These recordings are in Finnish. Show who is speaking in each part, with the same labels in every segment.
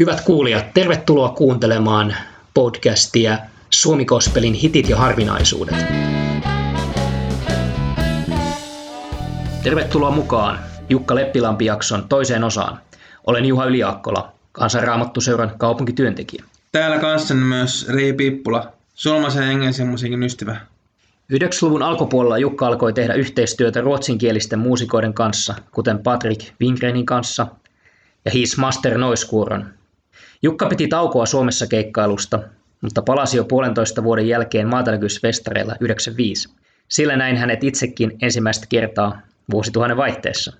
Speaker 1: Hyvät kuulijat, tervetuloa kuuntelemaan podcastia Suomi Kospelin hitit ja harvinaisuudet. Tervetuloa mukaan Jukka Leppilampi-jakson toiseen osaan. Olen Juha Yliakkola, kansanraamattuseuran kaupunkityöntekijä.
Speaker 2: Täällä kanssani myös Rei Pippula, suomalaisen englisen musiikin ystävä.
Speaker 1: 90-luvun alkupuolella Jukka alkoi tehdä yhteistyötä ruotsinkielisten muusikoiden kanssa, kuten Patrick Wingrenin kanssa ja His Master Noiskuuron. Jukka piti taukoa Suomessa keikkailusta, mutta palasi jo puolentoista vuoden jälkeen maatalgysfestareilla 95. Sillä näin hänet itsekin ensimmäistä kertaa vuosituhannen vaihteessa.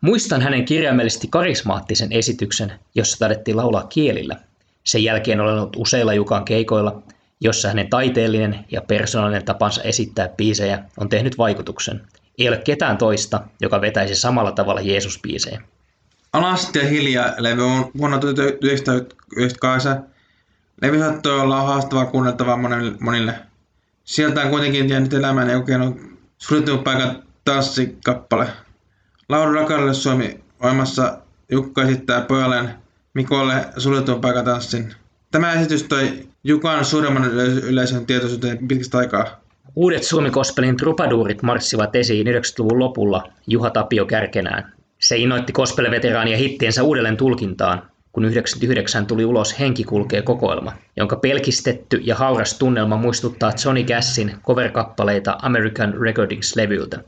Speaker 1: Muistan hänen kirjaimellisesti karismaattisen esityksen, jossa taidettiin laulaa kielillä. Sen jälkeen olen ollut useilla Jukan keikoilla, jossa hänen taiteellinen ja persoonallinen tapansa esittää biisejä on tehnyt vaikutuksen. Ei ole ketään toista, joka vetäisi samalla tavalla Jeesus-biisejä.
Speaker 2: Alasti ja hiljaa levy on vuonna 1998. Levy saattoi olla haastava kuunneltava monille, monille. Sieltä on kuitenkin jäänyt elämään ja kokenut suljetun paikan tanssikappale. Lauru Rakalle Suomi olemassa Jukka esittää pojalleen Mikolle suljetun paikan tanssin. Tämä esitys toi Jukan suuremman yleisön tietoisuuteen pitkästä aikaa.
Speaker 1: Uudet Suomi Kospelin trupaduurit marssivat esiin 90-luvun lopulla Juha Tapio kärkenään. Se innoitti gospel-veteraania hittiensä uudelleen tulkintaan, kun 99 tuli ulos Henki kulkee kokoelma, jonka pelkistetty ja hauras tunnelma muistuttaa Johnny Cassin cover-kappaleita American Recordings-levyltä.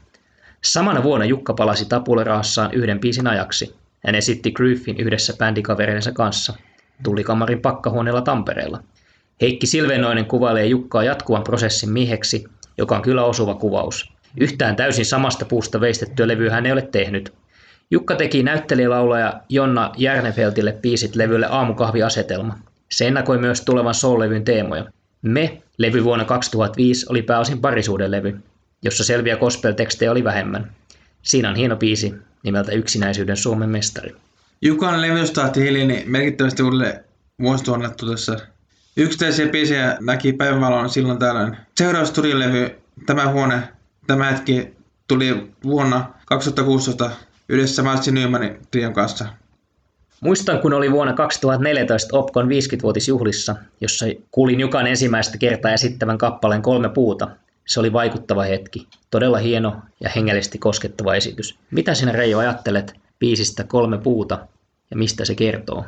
Speaker 1: Samana vuonna Jukka palasi tapuleraassaan yhden biisin ajaksi. Hän esitti Griffin yhdessä bändikavereidensa kanssa Tullikamarin pakkahuoneella Tampereella. Heikki Silvenoinen kuvailee Jukkaa jatkuvan prosessin mieheksi, joka on kyllä osuva kuvaus. Yhtään täysin samasta puusta veistettyä levyä hän ei ole tehnyt, Jukka teki näyttelijälaulaja Jonna Järnefeltille biisit levylle Aamukahviasetelma. Se ennakoi myös tulevan soul-levyn teemoja. Me, levy vuonna 2005, oli pääosin parisuuden levy, jossa selviä gospel-tekstejä oli vähemmän. Siinä on hieno biisi nimeltä Yksinäisyyden Suomen mestari.
Speaker 2: Jukan levystahti hiljeni merkittävästi uudelle vuosituonnettuudessa. Yksittäisiä biisejä näki päivänvalon silloin tällöin. Seuraava studiolevy, Tämä huone, tämä hetki, tuli vuonna 2016 yhdessä Martin Nymanin trion kanssa.
Speaker 1: Muistan, kun oli vuonna 2014 Opkon 50-vuotisjuhlissa, jossa kuulin Jukan ensimmäistä kertaa esittävän kappaleen kolme puuta. Se oli vaikuttava hetki. Todella hieno ja hengellisesti koskettava esitys. Mitä sinä Reijo ajattelet biisistä kolme puuta ja mistä se kertoo?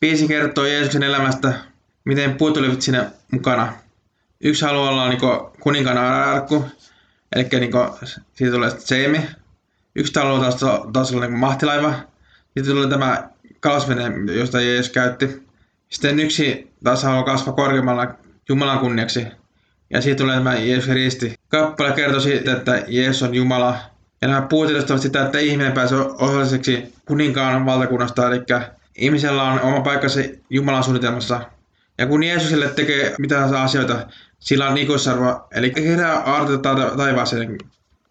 Speaker 2: Biisi kertoo Jeesuksen elämästä, miten puut olivat siinä mukana. Yksi haluaa olla niin kuninkaan arkku, eli niin siitä tulee Seimi, yksi talo taas, taas oli niin mahtilaiva. Sitten tuli tämä kalasvene, josta Jeesus käytti. Sitten yksi taas haluaa kasvaa korkeammalla Jumalan kunniaksi. Ja siitä tulee tämä Jeesuksen risti. Kappale kertoo siitä, että Jeesus on Jumala. Ja nämä puut edustavat sitä, että ihminen pääsee osalliseksi kuninkaan valtakunnasta. Eli ihmisellä on oma paikkansa Jumalan suunnitelmassa. Ja kun Jeesusille tekee mitä asioita, sillä on ikuisarvo, eli herää aarteta taivaaseen.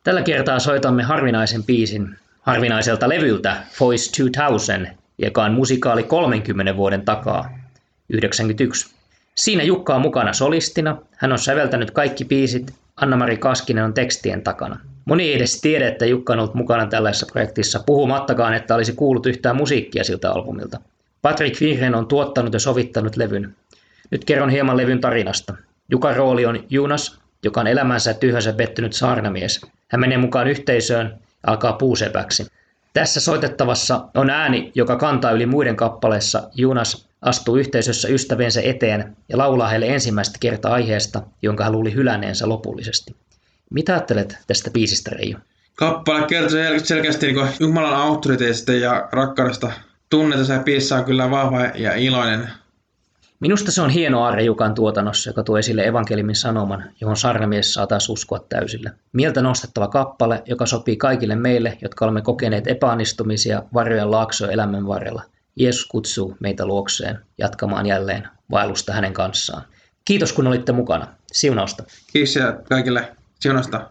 Speaker 1: Tällä kertaa soitamme harvinaisen biisin harvinaiselta levyltä Voice 2000, joka on musikaali 30 vuoden takaa, 91. Siinä Jukka on mukana solistina, hän on säveltänyt kaikki biisit, Anna-Mari Kaskinen on tekstien takana. Moni ei edes tiedä, että Jukka on ollut mukana tällaisessa projektissa, puhumattakaan, että olisi kuullut yhtään musiikkia siltä albumilta. Patrick Virren on tuottanut ja sovittanut levyn. Nyt kerron hieman levyn tarinasta. Jukan rooli on Junas, joka on elämänsä tyhjänsä pettynyt saarnamies. Hän menee mukaan yhteisöön ja alkaa puusepäksi. Tässä soitettavassa on ääni, joka kantaa yli muiden kappaleessa. Junas astuu yhteisössä ystäviensä eteen ja laulaa heille ensimmäistä kertaa aiheesta, jonka hän luuli hylänneensä lopullisesti. Mitä ajattelet tästä biisistä, Reijo?
Speaker 2: Kappale kertoo selkeästi niin Jumalan auktoriteetista ja rakkaudesta. Tunne tässä biisissä on kyllä vahva ja iloinen.
Speaker 1: Minusta se on hieno Arre Jukan tuotannossa, joka tuo esille evankeliumin sanoman, johon sarnamies saa taas uskoa täysillä. Mieltä nostettava kappale, joka sopii kaikille meille, jotka olemme kokeneet epäonnistumisia varjojen laaksoja elämän varrella. Jeesus kutsuu meitä luokseen jatkamaan jälleen vaellusta hänen kanssaan. Kiitos kun olitte mukana. Siunausta.
Speaker 2: Kiitos kaikille. Siunausta.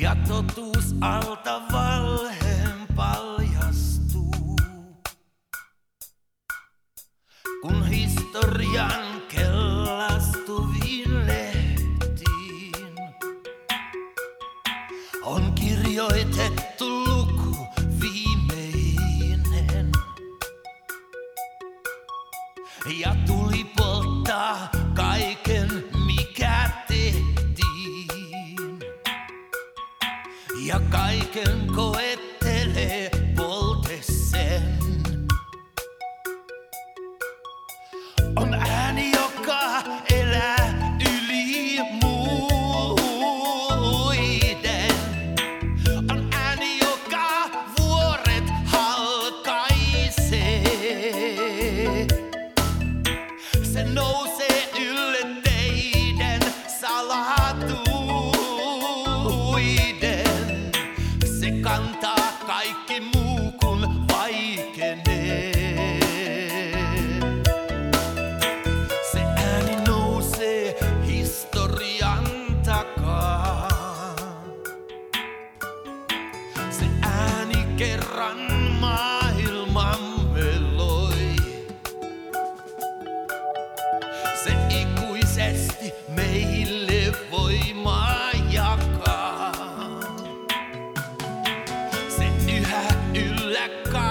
Speaker 3: ja totuus alta valheen paljastuu. Kun historian kellastuviin lehtiin on kirjoitettu you like